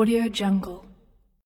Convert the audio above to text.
Audio Jungle.